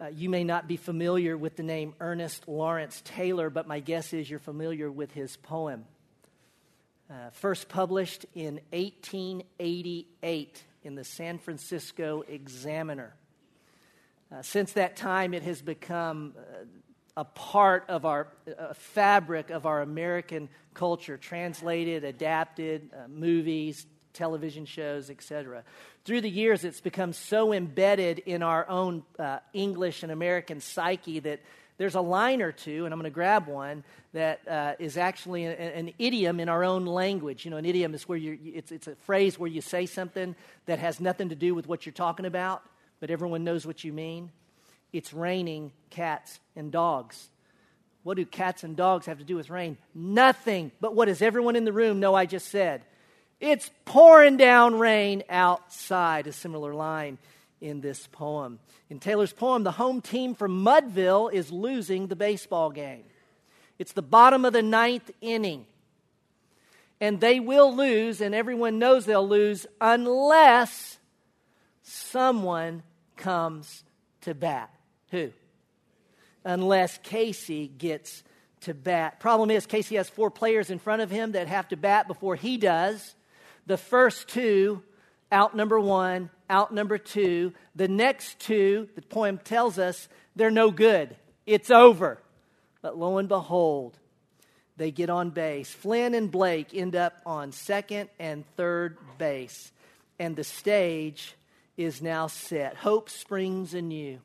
Uh, you may not be familiar with the name Ernest Lawrence Thayer, but my guess is you're familiar with his poem. Uh, first published in 1888 in the San Francisco Examiner. Uh, since that time, it has become uh, a part of our fabric of our American culture, translated, adapted, uh, movies, television shows, etc. Through the years, it's become so embedded in our own uh, English and American psyche that there's a line or two, and I'm going to grab one that uh, is actually an, an, idiom in our own language. You know, an idiom is where you it's, it's a phrase where you say something that has nothing to do with what you're talking about, but everyone knows what you mean. It's raining cats and dogs. What do cats and dogs have to do with rain? Nothing. But what does everyone in the room know I just said? It's pouring down rain outside, a similar line in this poem. In Thayer's poem, the home team from Mudville is losing the baseball game. It's the bottom of the ninth inning. And they will lose, and everyone knows they'll lose unless someone comes to bat. Who? Unless Casey gets to bat. Problem is, Casey has four players in front of him that have to bat before he does. The first two out number one, out number two. The next two, the poem tells us, they're no good. It's over. But lo and behold, they get on base. Flynn and Blake end up on second and third base. And the stage is now set. Hope springs anew.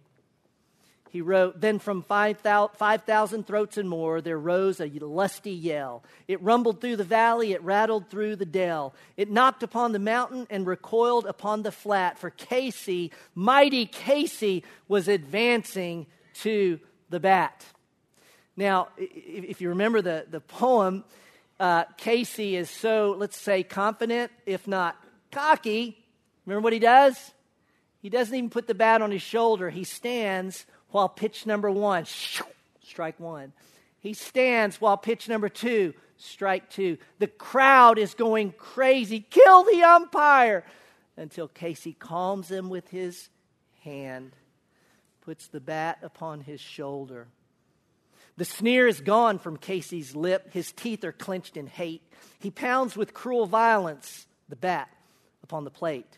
He wrote, Then from 5,000 throats and more there rose a lusty yell. It rumbled through the valley, it rattled through the dell. It knocked upon the mountain and recoiled upon the flat. For Casey, mighty Casey, was advancing to the bat. Now, if you remember the, the poem, uh, Casey is so, let's say, confident, if not cocky. Remember what he does? He doesn't even put the bat on his shoulder. He stands while pitch number one, strike one. He stands while pitch number two, strike two. The crowd is going crazy. Kill the umpire! Until Casey calms him with his hand, puts the bat upon his shoulder. The sneer is gone from Casey's lip. His teeth are clenched in hate. He pounds with cruel violence the bat upon the plate.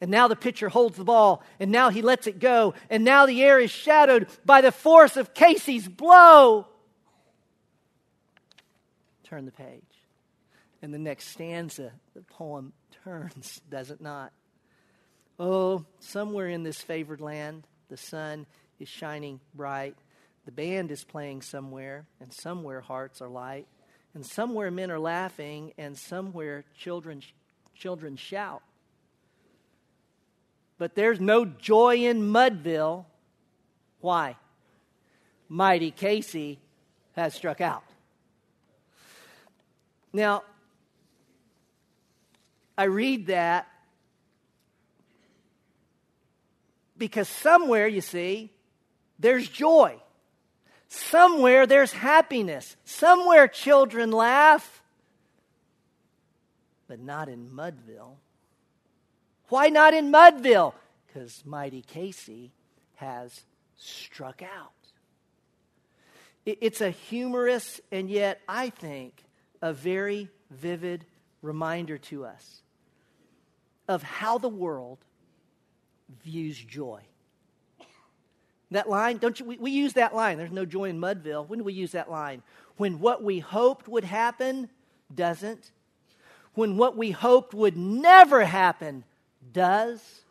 And now the pitcher holds the ball, and now he lets it go, and now the air is shadowed by the force of Casey's blow. Turn the page. And the next stanza, the poem turns, does it not? Oh, somewhere in this favored land, the sun is shining bright. The band is playing somewhere, and somewhere hearts are light, and somewhere men are laughing, and somewhere children, children shout. But there's no joy in Mudville. Why? Mighty Casey has struck out. Now, I read that because somewhere, you see, there's joy. Somewhere there's happiness. Somewhere children laugh. But not in Mudville. Why not in Mudville? Because Mighty Casey has struck out. It's a humorous and yet, I think, a very vivid reminder to us of how the world views joy. That line, don't you? We, we, use that line. There's no joy in Mudville. When do we use that line? When what we hoped would happen doesn't. When what we hoped would never happen does,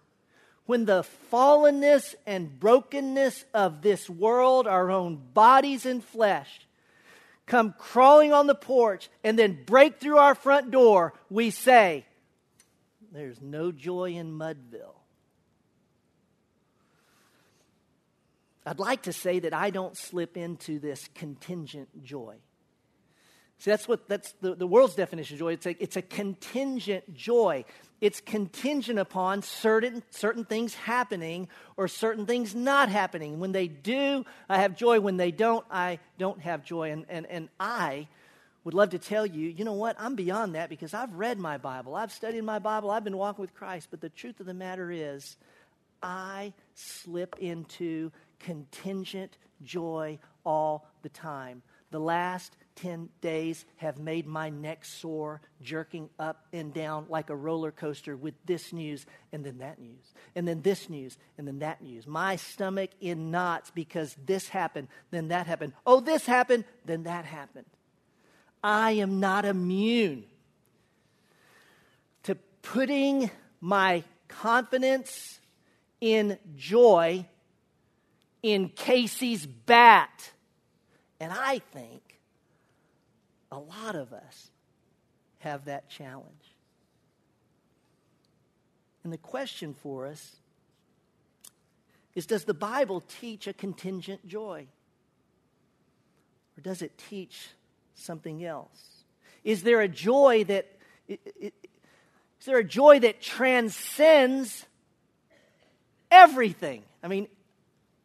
when the fallenness and brokenness of this world, our own bodies and flesh, come crawling on the porch and then break through our front door, we say, There's no joy in Mudville. I'd like to say that I don't slip into this contingent joy. See, that's what that's the, the world's definition of joy. It's a, it's a contingent joy. It's contingent upon certain, certain things happening or certain things not happening. When they do, I have joy. When they don't, I don't have joy. And, and, and I would love to tell you, you know what? I'm beyond that because I've read my Bible. I've studied my Bible. I've been walking with Christ. But the truth of the matter is, I slip into contingent joy all the time. The last 10 days have made my neck sore, jerking up and down like a roller coaster with this news and then that news, and then this news and then that news. My stomach in knots because this happened, then that happened. Oh, this happened, then that happened. I am not immune to putting my confidence in joy in Casey's bat. And I think a lot of us have that challenge. And the question for us is Does the Bible teach a contingent joy? Or does it teach something else? Is there a joy that is there a joy that transcends everything? I mean,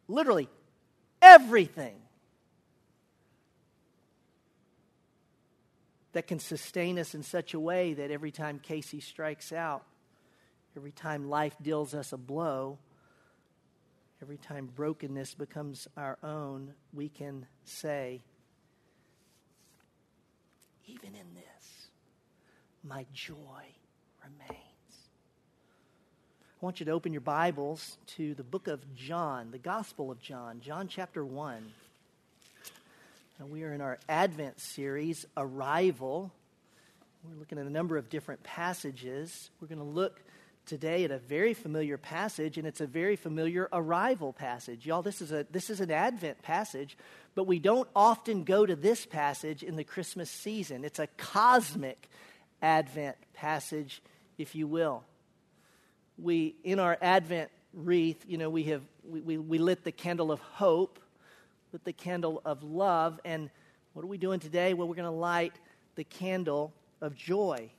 literally everything. That can sustain us in such a way that every time Casey strikes out, every time life deals us a blow, every time brokenness becomes our own, we can say, even in this, my joy remains. I want you to open your Bibles to the book of John, the Gospel of John, John chapter 1. And we are in our Advent series, Arrival. We're looking at a number of different passages. We're going to look today at a very familiar passage, and it's a very familiar arrival passage. Y'all, this is, a, this is an Advent passage, but we don't often go to this passage in the Christmas season. It's a cosmic Advent passage, if you will. We, in our Advent wreath, you know, we have we, we, we lit the candle of hope lit the candle of love. And what are we doing today? Well, we're going to light the candle of joy.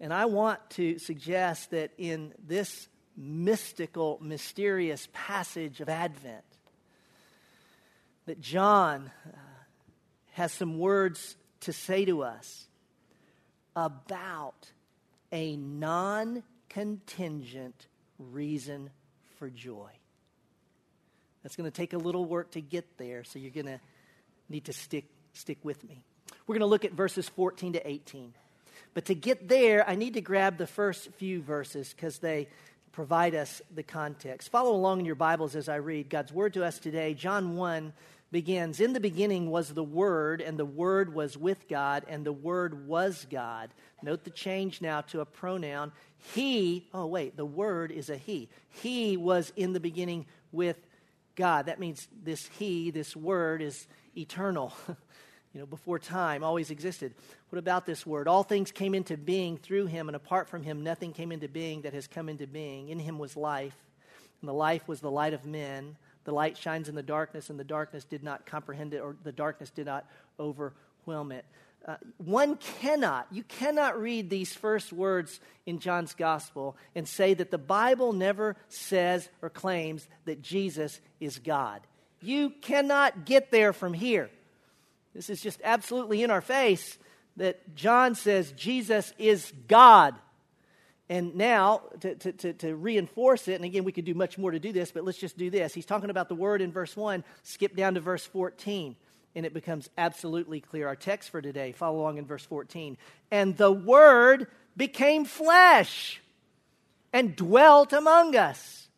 And I want to suggest that in this mystical, mysterious passage of Advent, that John uh, has some words to say to us about a non contingent reason for joy. That's going to take a little work to get there, so you're going to need to stick, stick with me. We're going to look at verses 14 to 18. But to get there, I need to grab the first few verses because they provide us the context. Follow along in your Bibles as I read God's word to us today. John 1 begins In the beginning was the Word, and the Word was with God, and the Word was God. Note the change now to a pronoun. He, oh, wait, the Word is a He. He was in the beginning with God. That means this He, this Word, is eternal. you know, before time, always existed. What about this Word? All things came into being through Him, and apart from Him, nothing came into being that has come into being. In Him was life, and the life was the light of men. The light shines in the darkness, and the darkness did not comprehend it, or the darkness did not overwhelm it. Uh, one cannot, you cannot read these first words in John's gospel and say that the Bible never says or claims that Jesus is God. You cannot get there from here. This is just absolutely in our face that John says Jesus is God. And now, to, to, to, reinforce it, and again, we could do much more to do this, but let's just do this. He's talking about the word in verse 1. Skip down to verse 14 and it becomes absolutely clear. Our text for today, follow along in verse 14. And the Word became flesh and dwelt among us.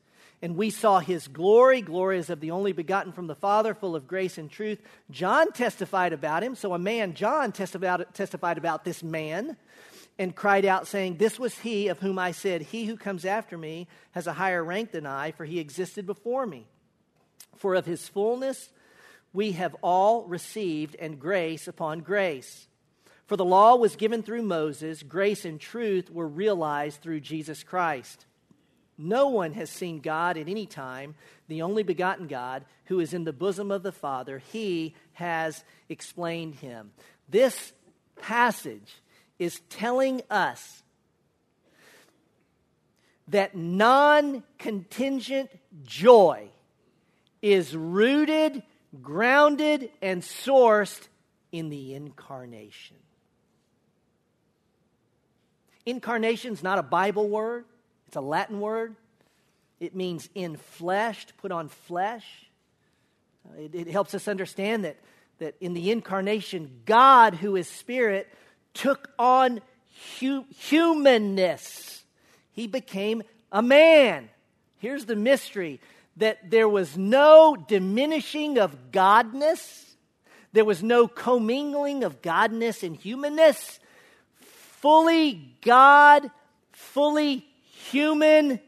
And we saw his glory. Glory of the only begotten from the Father, full of grace and truth. John testified about him. So a man, John, testified about this man and cried out, saying, This was he of whom I said, He who comes after me has a higher rank than I, for he existed before me. For of his fullness we have all received, and grace upon grace. For the law was given through Moses, grace and truth were realized through Jesus Christ. No one has seen God at any time, the only begotten God, who is in the bosom of the Father. He has explained him. This passage is telling us that non contingent joy is rooted grounded and sourced in the incarnation. Incarnation is not a Bible word, it's a Latin word. it means in flesh, to put on flesh. Uh, it, it helps us understand that, that in the incarnation, God, who is spirit, took on hu- humanness. He became a man. Here's the mystery that there was no diminishing of godness, there was no commingling of godness and humanness. Fully God, fully human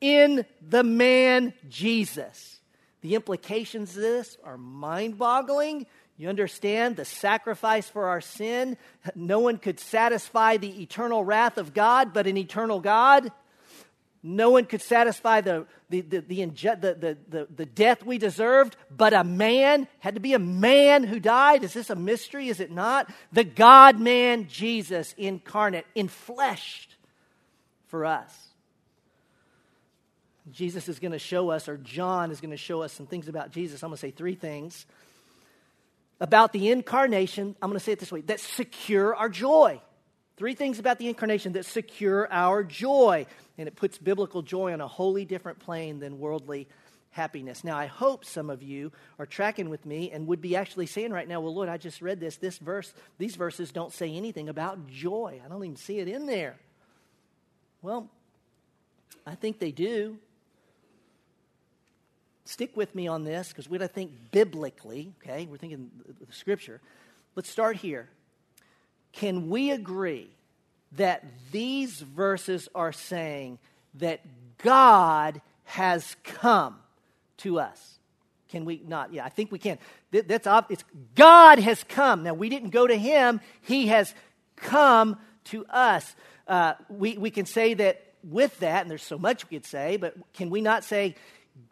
in the man Jesus. The implications of this are mind boggling. You understand the sacrifice for our sin. No one could satisfy the eternal wrath of God but an eternal God. No one could satisfy the, the, the, the, the, the, the, death we deserved, but a man had to be a man who died. Is this a mystery? Is it not? The God man, Jesus incarnate, infleshed for us. Jesus is going to show us, or John is going to show us some things about Jesus. I'm going to say three things about the incarnation. I'm going to say it this way that secure our joy. Three things about the incarnation that secure our joy. And it puts biblical joy on a wholly different plane than worldly happiness. Now, I hope some of you are tracking with me and would be actually saying right now, well, Lord, I just read this. This verse, these verses don't say anything about joy. I don't even see it in there. Well, I think they do stick with me on this because we got to think biblically, okay? We're thinking the scripture. Let's start here. Can we agree that these verses are saying that God has come to us? Can we not? Yeah, I think we can. That's obvious. God has come. Now, we didn't go to him, he has come to us. Uh, we, we can say that with that, and there's so much we could say, but can we not say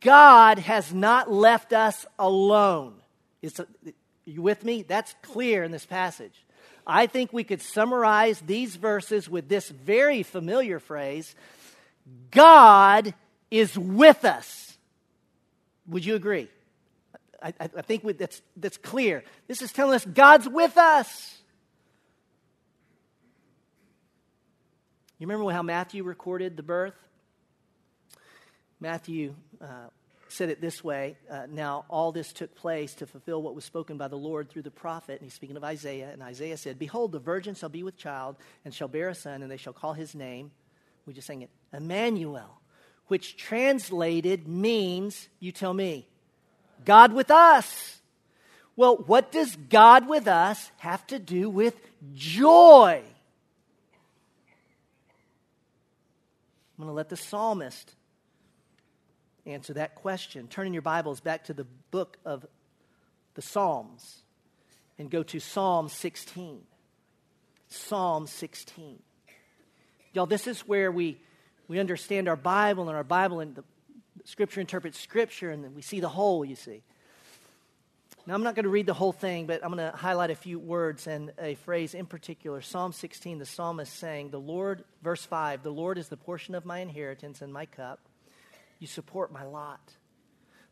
God has not left us alone. Is, are you with me? That's clear in this passage. I think we could summarize these verses with this very familiar phrase God is with us. Would you agree? I, I think that's, that's clear. This is telling us God's with us. You remember how Matthew recorded the birth? Matthew uh, said it this way uh, Now, all this took place to fulfill what was spoken by the Lord through the prophet. And he's speaking of Isaiah. And Isaiah said, Behold, the virgin shall be with child and shall bear a son, and they shall call his name. We just sang it, Emmanuel, which translated means, you tell me, God with us. Well, what does God with us have to do with joy? I'm going to let the psalmist answer that question. Turn in your Bibles back to the book of the Psalms and go to Psalm 16. Psalm 16. Y'all, this is where we, we understand our Bible and our Bible and the Scripture interprets Scripture and we see the whole, you see. Now, I'm not going to read the whole thing, but I'm going to highlight a few words and a phrase in particular. Psalm 16, the psalmist saying, The Lord, verse 5, the Lord is the portion of my inheritance and my cup. You support my lot.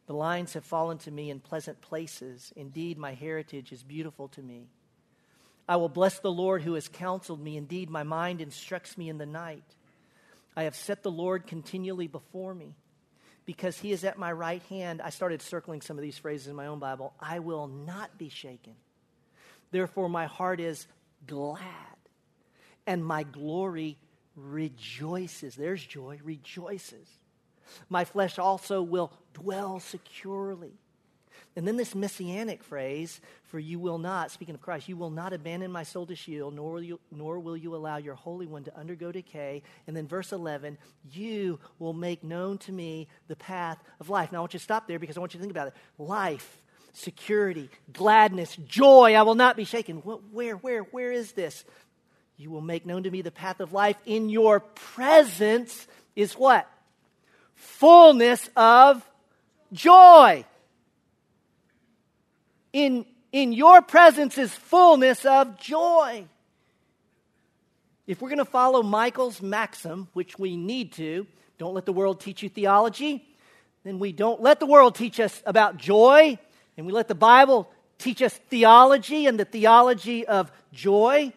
The lines have fallen to me in pleasant places. Indeed, my heritage is beautiful to me. I will bless the Lord who has counseled me. Indeed, my mind instructs me in the night. I have set the Lord continually before me. Because he is at my right hand, I started circling some of these phrases in my own Bible. I will not be shaken. Therefore, my heart is glad, and my glory rejoices. There's joy, rejoices. My flesh also will dwell securely. And then this messianic phrase, for you will not, speaking of Christ, you will not abandon my soul to Sheol, nor will you, nor will you allow your Holy One to undergo decay. And then verse 11, you will make known to me the path of life. Now I want you to stop there because I want you to think about it. Life, security, gladness, joy, I will not be shaken. Where, where, where is this? You will make known to me the path of life. In your presence is what? Fullness of joy. In, in your presence is fullness of joy. If we're going to follow Michael's maxim, which we need to, don't let the world teach you theology, then we don't let the world teach us about joy, and we let the Bible teach us theology and the theology of joy.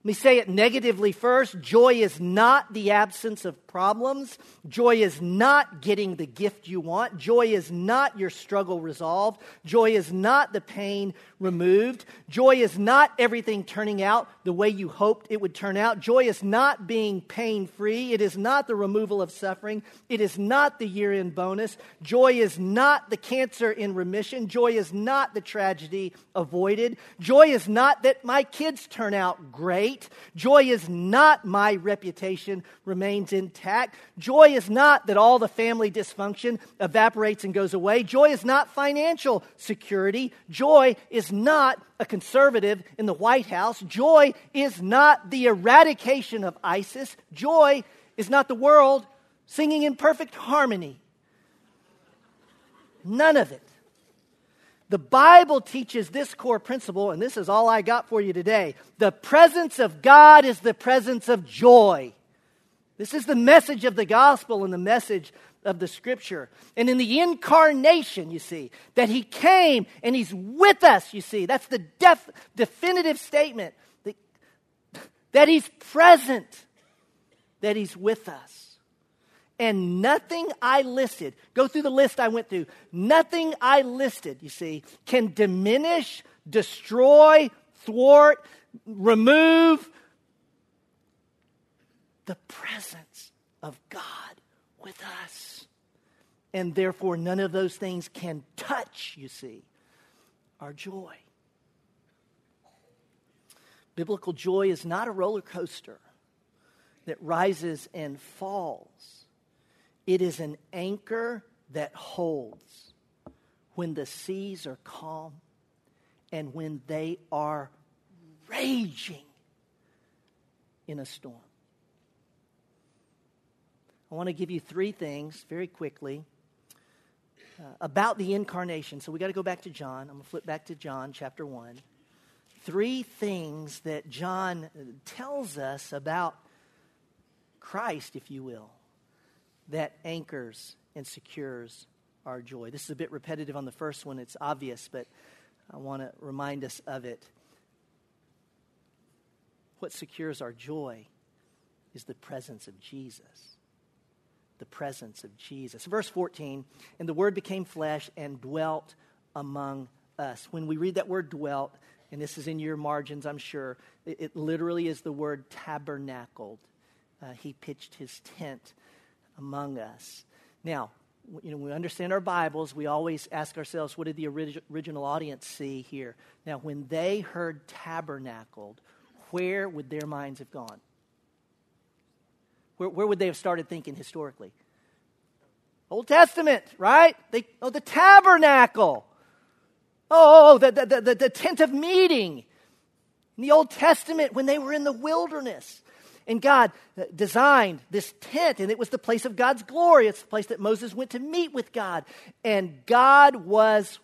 Let me say it negatively first joy is not the absence of problems. Joy is not getting the gift you want. Joy is not your struggle resolved. Joy is not the pain removed. Joy is not everything turning out the way you hoped it would turn out. Joy is not being pain free. It is not the removal of suffering. It is not the year end bonus. Joy is not the cancer in remission. Joy is not the tragedy avoided. Joy is not that my kids turn out great. Joy is not my reputation remains intact. Joy is not that all the family dysfunction evaporates and goes away. Joy is not financial security. Joy is not a conservative in the White House. Joy is not the eradication of ISIS. Joy is not the world singing in perfect harmony. None of it. The Bible teaches this core principle, and this is all I got for you today. The presence of God is the presence of joy. This is the message of the gospel and the message of the scripture. And in the incarnation, you see, that he came and he's with us, you see. That's the def- definitive statement that, that he's present, that he's with us. And nothing I listed, go through the list I went through, nothing I listed, you see, can diminish, destroy, thwart, remove the presence of God with us. And therefore, none of those things can touch, you see, our joy. Biblical joy is not a roller coaster that rises and falls. It is an anchor that holds when the seas are calm and when they are raging in a storm. I want to give you three things very quickly uh, about the incarnation. So we got to go back to John. I'm going to flip back to John chapter 1. Three things that John tells us about Christ, if you will that anchors and secures our joy. This is a bit repetitive on the first one, it's obvious, but I want to remind us of it. What secures our joy is the presence of Jesus. The presence of Jesus. Verse 14, and the Word became flesh and dwelt among us. When we read that word dwelt, and this is in your margins, I'm sure, it, it literally is the word tabernacled. Uh, he pitched his tent among us. Now, you know, we understand our Bibles, we always ask ourselves, what did the orig- original audience see here? Now, when they heard tabernacled, where would their minds have gone? Where, where would they have started thinking historically? Old Testament, right? They, oh, the tabernacle. Oh, oh, oh the, the, the, the tent of meeting. In the Old Testament, when they were in the wilderness. And God uh, designed this tent, and it was the place of God's glory. It's the place that Moses went to meet with God. And God was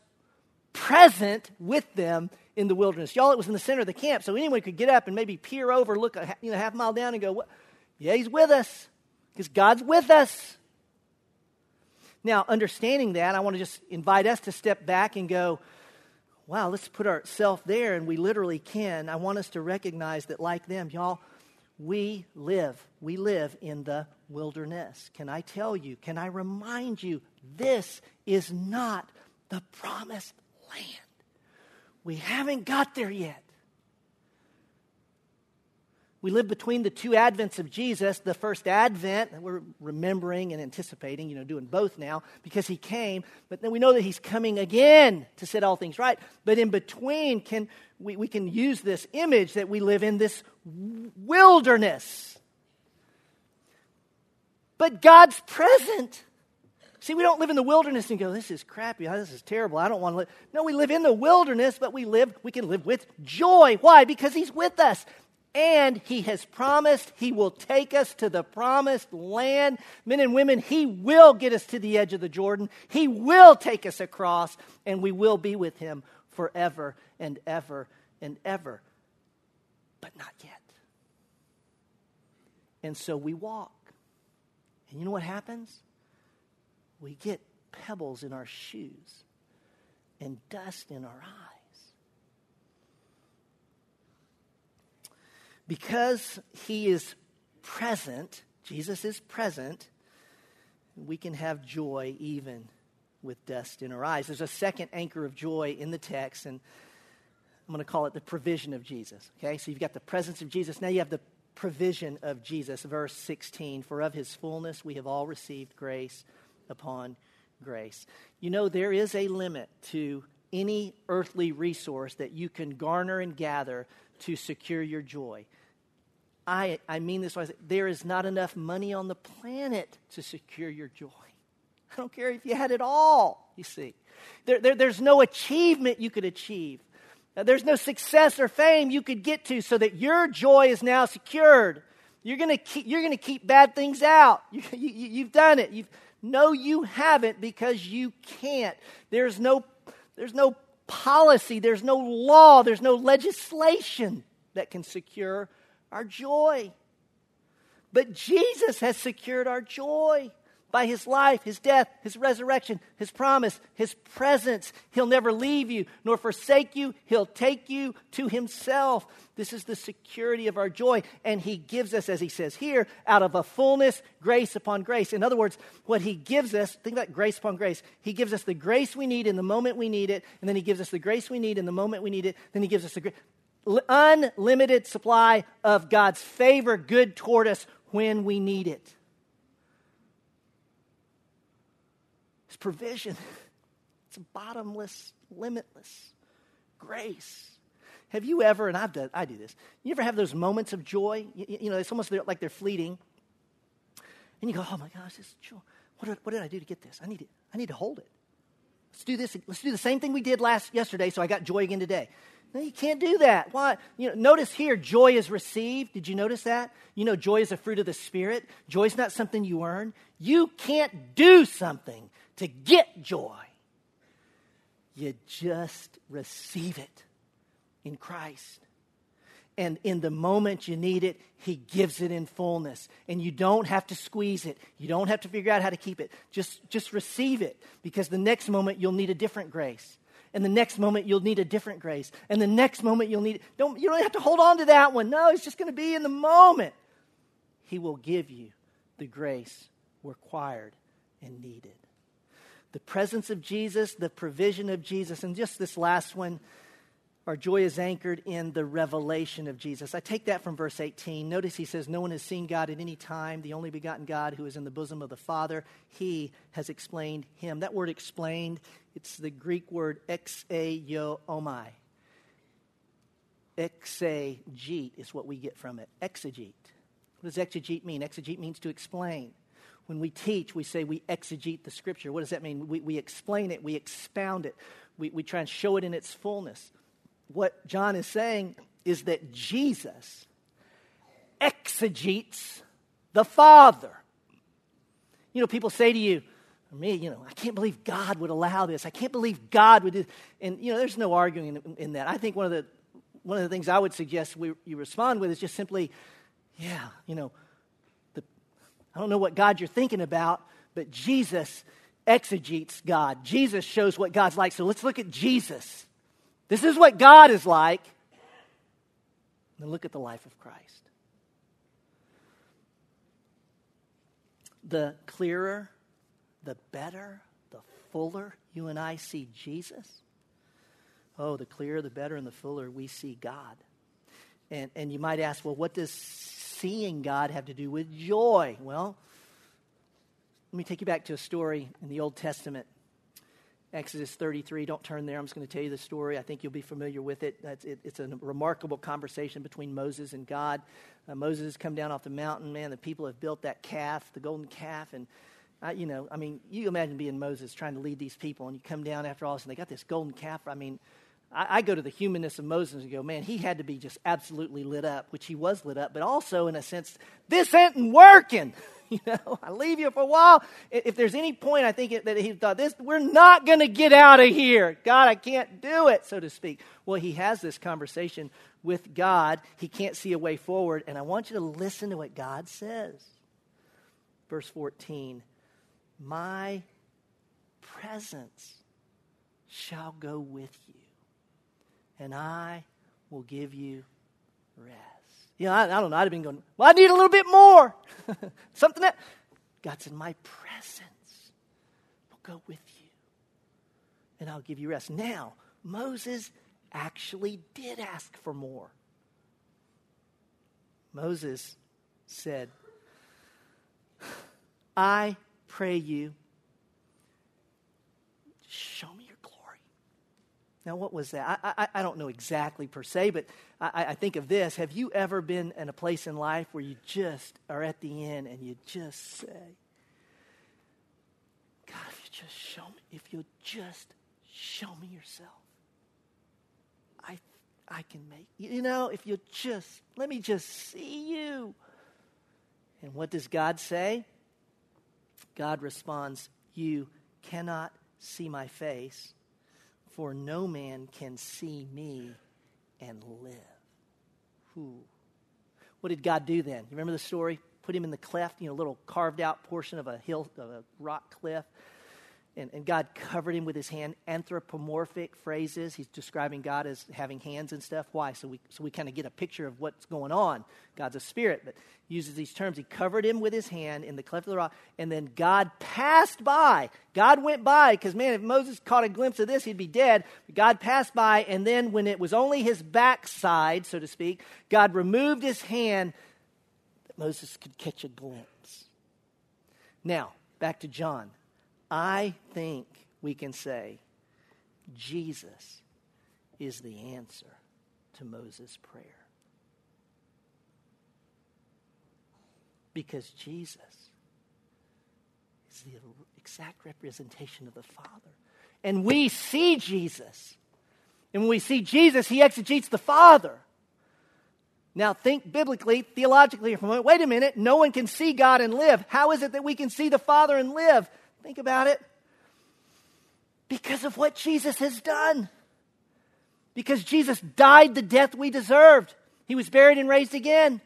present with them in the wilderness. Y'all, it was in the center of the camp, so anyone could get up and maybe peer over, look a you know, half mile down, and go, what? Yeah, he's with us, because God's with us. Now, understanding that, I want to just invite us to step back and go, wow, let's put ourselves there, and we literally can. I want us to recognize that, like them, y'all, we live. We live in the wilderness. Can I tell you, can I remind you, this is not the promised land. We haven't got there yet. We live between the two advents of Jesus. The first advent, we're remembering and anticipating, you know, doing both now because he came. But then we know that he's coming again to set all things right. But in between, can, we, we can use this image that we live in this wilderness. But God's present. See, we don't live in the wilderness and go, this is crappy. This is terrible. I don't want to live. No, we live in the wilderness, but we live, we can live with joy. Why? Because He's with us. And he has promised he will take us to the promised land. Men and women, he will get us to the edge of the Jordan. He will take us across, and we will be with him forever and ever and ever. But not yet. And so we walk. And you know what happens? We get pebbles in our shoes and dust in our eyes. Because he is present Jesus is present, we can have joy even with dust in our eyes. There's a second anchor of joy in the text, and I'm going to call it the provision of Jesus. Okay, so you've got the presence of Jesus. Now you have the provision of Jesus. Verse 16 For of his fullness we have all received grace upon grace. You know, there is a limit to any earthly resource that you can garner and gather to secure your joy. I, I mean this way. There is not enough money on the planet to secure your joy. I don't care if you had it all, you see. There, there, there's no achievement you could achieve. There's no success or fame you could get to so that your joy is now secured. You're going to keep, you're going to keep bad things out. You, you, done it. You've, no, you haven't because you can't. There's no, there's no policy, there's no law, there's no legislation that can secure our joy. But Jesus has secured our joy by his life, his death, his resurrection, his promise, his presence. He'll never leave you nor forsake you. He'll take you to himself. This is the security of our joy. And he gives us, as he says here, out of a fullness, grace upon grace. In other words, what he gives us, think about grace upon grace. He gives us the grace we need in the moment we need it, and then he gives us the grace we need in the moment we need it, then he gives us the unlimited supply of God's favor good toward us when we need it. Provision. It's bottomless, limitless grace. Have you ever, and I've done, I do this, you ever have those moments of joy? You, you know, it's almost like they're fleeting. And you go, oh my gosh, this joy. What did, what did I do to get this? I need, it, I need to hold it. Let's do this. Let's do the same thing we did last yesterday, so I got joy again today. No, you can't do that. Why? You know, notice here, joy is received. Did you notice that? You know, joy is a fruit of the Spirit. Joy is not something you earn. You can't do something to get joy. You just receive it in Christ. And in the moment you need it, He gives it in fullness. And you don't have to squeeze it. You don't have to figure out how to keep it. Just, just receive it because the next moment you'll need a different grace. And the next moment you'll need a different grace. And the next moment you'll need don't you don't have to hold on to that one. No, it's just going to be in the moment. He will give you the grace required and needed the presence of Jesus, the provision of Jesus, and just this last one, our joy is anchored in the revelation of Jesus. I take that from verse 18. Notice he says, No one has seen God at any time, the only begotten God who is in the bosom of the Father. He has explained him. That word explained, it's the Greek word exegeomai. Exegete is what we get from it. Exegete. What does exegete mean? Exegete means to explain. When we teach, we say we exegete the scripture. What does that mean? We, we explain it, we expound it, we, we try and show it in its fullness. What John is saying is that Jesus exegetes the Father. You know, people say to you, me, you know, I can't believe God would allow this. I can't believe God would do And, you know, there's no arguing in, in, that. I think one of the, one of the things I would suggest we, you respond with is just simply, yeah, you know, I don't know what God you're thinking about, but Jesus exegetes God. Jesus shows what God's like. So let's look at Jesus. This is what God is like. And look at the life of Christ. The clearer, the better, the fuller you and I see Jesus, oh, the clearer, the better, and the fuller we see God. And, and you might ask, well, what does seeing God have to do with joy? Well, let me take you back to a story in the Old Testament. Exodus 33. Don't turn there. I'm just going to tell you the story. I think you'll be familiar with it. it it's a remarkable conversation between Moses and God. Uh, Moses has come down off the mountain. Man, the people have built that calf, the golden calf. And, I, you know, I mean, you imagine being Moses trying to lead these people, and you come down after all this, and they got this golden calf. I mean, I, I go to the humanness of Moses and go, man, he had to be just absolutely lit up, which he was lit up, but also in a sense, this ain't working. you know, I leave you for a while. If there's any point, I think that he thought this, we're not going to get out of here. God, I can't do it, so to speak. Well, he has this conversation with God. He can't see a way forward, and I want you to listen to what God says. Verse 14, my presence shall go with you and I will give you rest. You know, I, I don't know. I'd have been going, well, I need a little bit more. Something that God's in my presence. We'll go with you. And I'll give you rest. Now, Moses actually did ask for more. Moses said, I pray you, show me. Now, what was that? I, I, I don't know exactly per se, but I, I think of this. Have you ever been in a place in life where you just are at the end and you just say, God, if you just show me, if you'll just show me yourself, I, I can make, you know, if you'll just, let me just see you. And what does God say? God responds, You cannot see my face, for no man can see me and live. Who? What did God do then? You remember the story? Put him in the cleft, you know, a little carved out portion of a hill, of a rock cliff and, and, God covered him with his hand. Anthropomorphic phrases. He's describing God as having hands and stuff. Why? So we, so we kind of get a picture of what's going on. God's a spirit, but uses these terms. He covered him with his hand in the cleft of the rock, and then God passed by. God went by, because man, if Moses caught a glimpse of this, he'd be dead. God passed by, and then when it was only his backside, so to speak, God removed his hand that Moses could catch a glimpse. Now, back to John. I think we can say Jesus is the answer to Moses' prayer. Because Jesus is the exact representation of the Father. And we see Jesus. And when we see Jesus, he exegetes the Father. Now, think biblically, theologically for a moment. Wait a minute. No one can see God and live. How is it that we can see the Father and live? Think about it. Because of what Jesus has done. Because Jesus died the death we deserved. He was buried and raised again.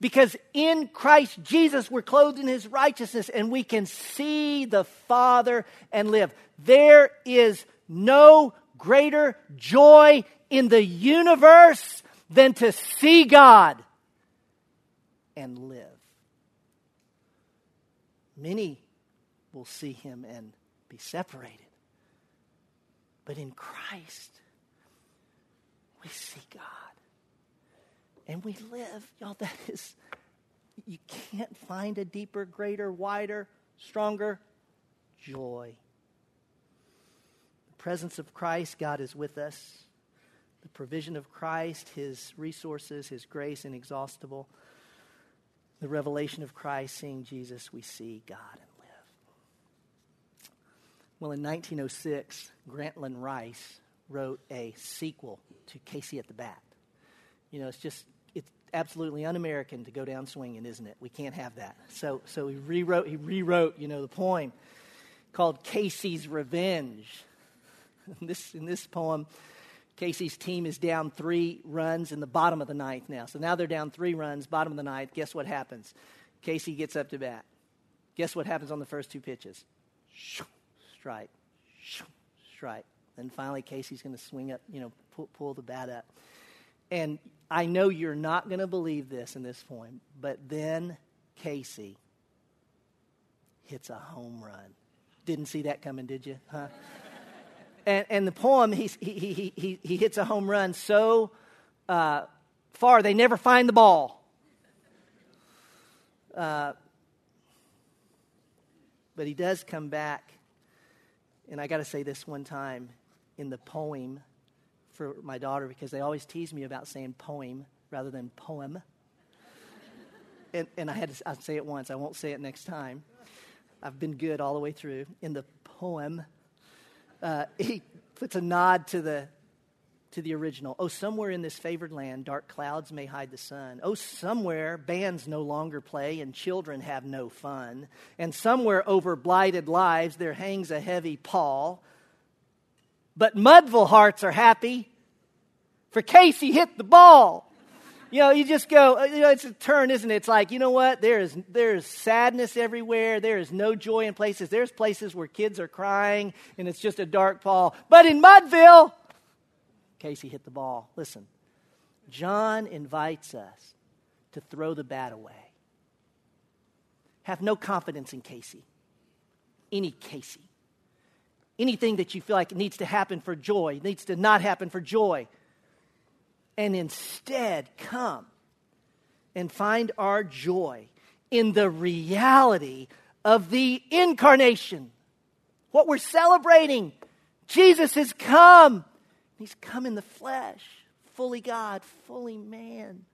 Because in Christ Jesus we're clothed in his righteousness and we can see the Father and live. There is no greater joy in the universe than to see God and live. Many will see him and be separated. But in Christ, we see God. And we live. Y'all, that is, you can't find a deeper, greater, wider, stronger joy. The presence of Christ, God is with us. The provision of Christ, His resources, His grace inexhaustible. The revelation of Christ, seeing Jesus, we see God well, in 1906, Grantland Rice wrote a sequel to Casey at the Bat. You know, it's just, it's absolutely un American to go down swinging, isn't it? We can't have that. So, so he, rewrote, he rewrote, you know, the poem called Casey's Revenge. In this, in this poem, Casey's team is down three runs in the bottom of the ninth now. So now they're down three runs, bottom of the ninth. Guess what happens? Casey gets up to bat. Guess what happens on the first two pitches? Strike, strike. Then finally, Casey's going to swing up, you know, pull, pull the bat up. And I know you're not going to believe this in this poem, but then Casey hits a home run. Didn't see that coming, did you? Huh? and, and the poem, he, he, he, he hits a home run so uh, far, they never find the ball. Uh, but he does come back and I got to say this one time in the poem for my daughter because they always tease me about saying poem rather than poem. and, and I had to I'll say it once. I won't say it next time. I've been good all the way through. In the poem, uh, he puts a nod to the to the original. Oh, somewhere in this favored land, dark clouds may hide the sun. Oh, somewhere bands no longer play and children have no fun. And somewhere over blighted lives there hangs a heavy pall. But Mudville hearts are happy, for Casey hit the ball. You know, you just go, uh, you know, it's a turn, isn't it? It's like, you know what? There is, there is sadness everywhere. There is no joy in places. There's places where kids are crying and it's just a dark pall. But in Mudville, Casey hit the ball. Listen, John invites us to throw the bat away. Have no confidence in Casey, any Casey. Anything that you feel like needs to happen for joy, needs to not happen for joy. And instead, come and find our joy in the reality of the incarnation. What we're celebrating. Jesus has come. He's come in the flesh, fully God, fully man.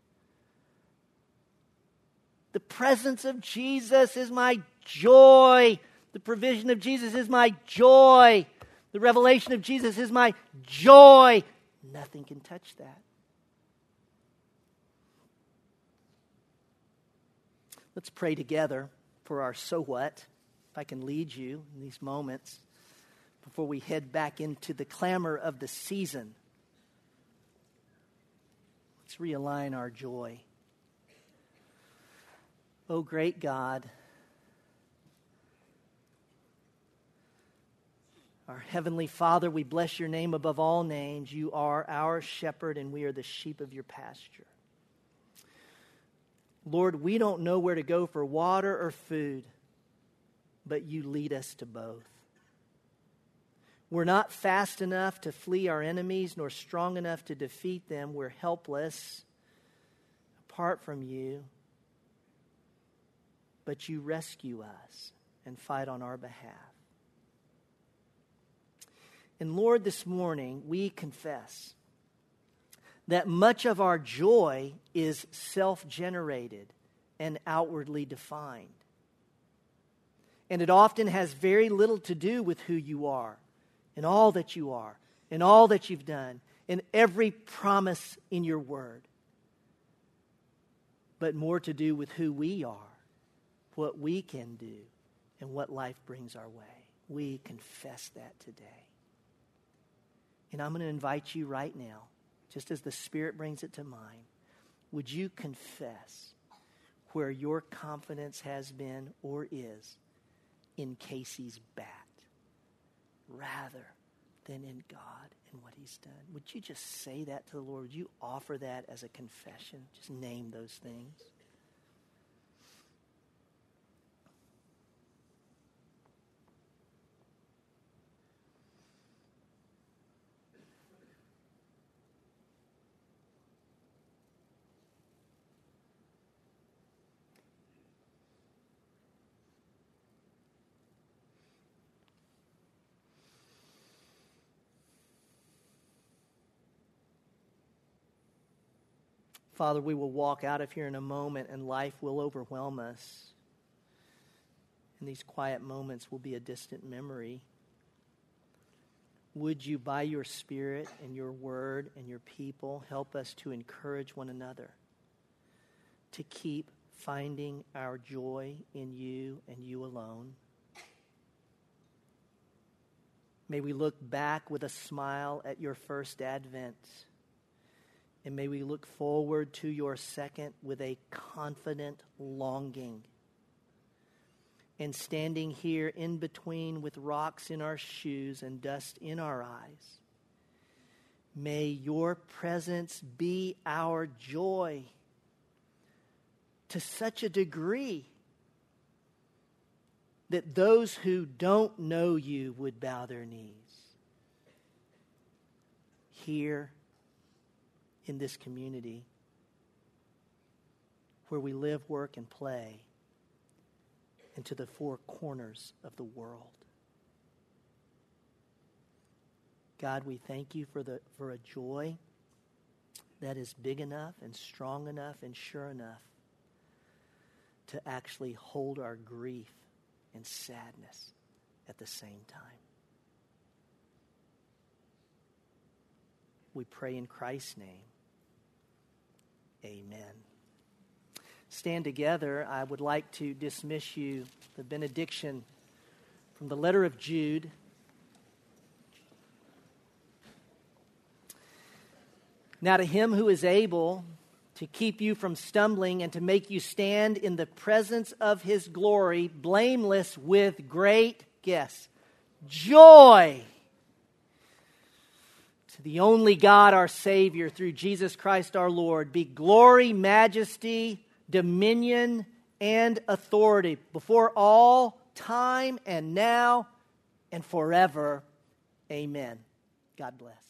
The presence of Jesus is my joy. The provision of Jesus is my joy. The revelation of Jesus is my joy. Nothing can touch that. Let's pray together for our so what, if I can lead you in these moments before we head back into the clamor of the season. Let's realign our joy. Oh, great God, our Heavenly Father, we bless your name above all names. You are our shepherd, and we are the sheep of your pasture. Lord, we don't know where to go for water or food, but you lead us to both. We're not fast enough to flee our enemies, nor strong enough to defeat them. We're helpless apart from you but you rescue us and fight on our behalf. And Lord, this morning we confess that much of our joy is self generated and outwardly defined. And it often has very little to do with who you are and all that you are in all that you've done in every promise in your word, but more to do with who we are what we can do and what life brings our way. We confess that today. And I'm going to invite you right now, just as the Spirit brings it to mind, would you confess where your confidence has been or is in Casey's bat rather than in God and what He's done? Would you just say that to the Lord? Would you offer that as a confession? Just name those things. Father, we will walk out of here in a moment and life will overwhelm us. And these quiet moments will be a distant memory. Would you, by your Spirit and your word and your people, help us to encourage one another to keep finding our joy in you and you alone? May we look back with a smile at your first advent and may we look forward to your second with a confident longing. And standing here in between with rocks in our shoes and dust in our eyes, may your presence be our joy to such a degree that those who don't know you would bow their knees. Here in this community where we live, work, and play into the four corners of the world. God, we thank you for, the, for a joy that is big enough and strong enough and sure enough to actually hold our grief and sadness at the same time. We pray in Christ's name. Amen. Stand together. I would like to dismiss you the benediction from the letter of Jude. Now, to him who is able to keep you from stumbling and to make you stand in the presence of his glory, blameless with great, guess, joy the only God, our Savior, through Jesus Christ our Lord, be glory, majesty, dominion, and authority before all time and now and forever. Amen. God bless.